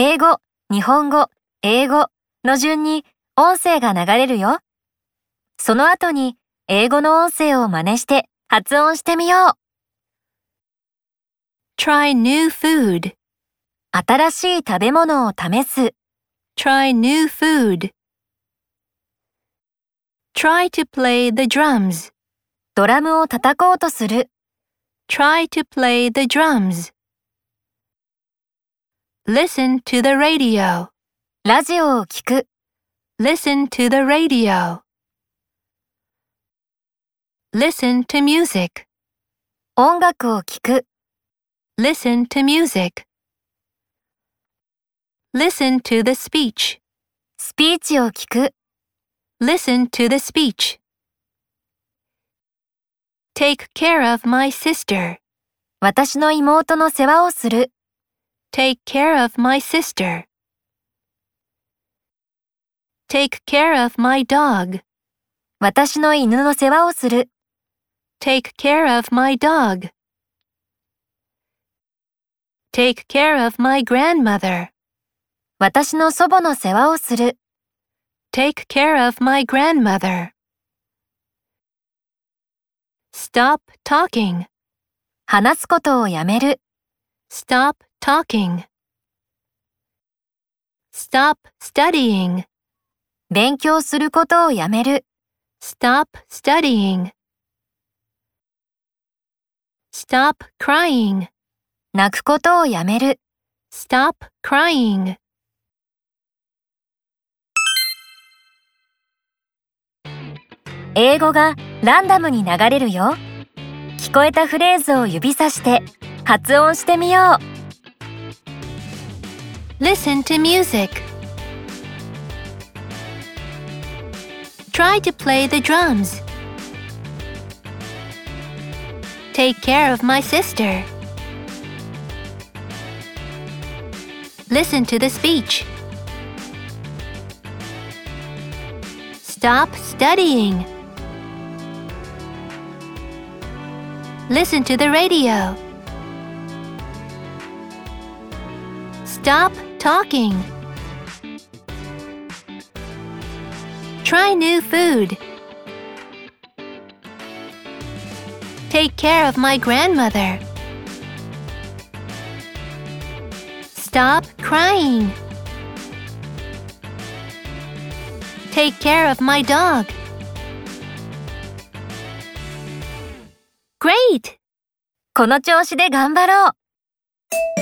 英語、日本語、英語の順に音声が流れるよ。その後に英語の音声を真似して発音してみよう。Try new food. 新しい食べ物を試す。Try new food. Try to play the drums. ドラムを叩こうとする。Try to play the drums. Listen to the radio. ラジオを聞く。Listen to the radio. Listen to music. 音楽を聞く。Listen to music. Listen to the speech. スピーチを聞く。Listen to the speech. Take care of my sister. 私の妹の世話をする。Take care of my sister. Take care of my dog. 私の犬の世話をする。Take care of my dog. Take care of my grandmother. 私の祖母の世話をする。Take care of my grandmother. Stop talking. 話すことをやめる。Stop talking. Stop studying. 勉強することをやめる。Stop studying. Stop crying. 泣くことをやめる。Stop crying. 英語がランダムに流れるよ。聞こえたフレーズを指さして発音してみよう。Listen to music. Try to play the drums. Take care of my sister. Listen to the speech. Stop studying. Listen to the radio. Stop talking. Try new food. Take care of my grandmother. Stop crying. Take care of my dog. Great! この調子で頑張ろう。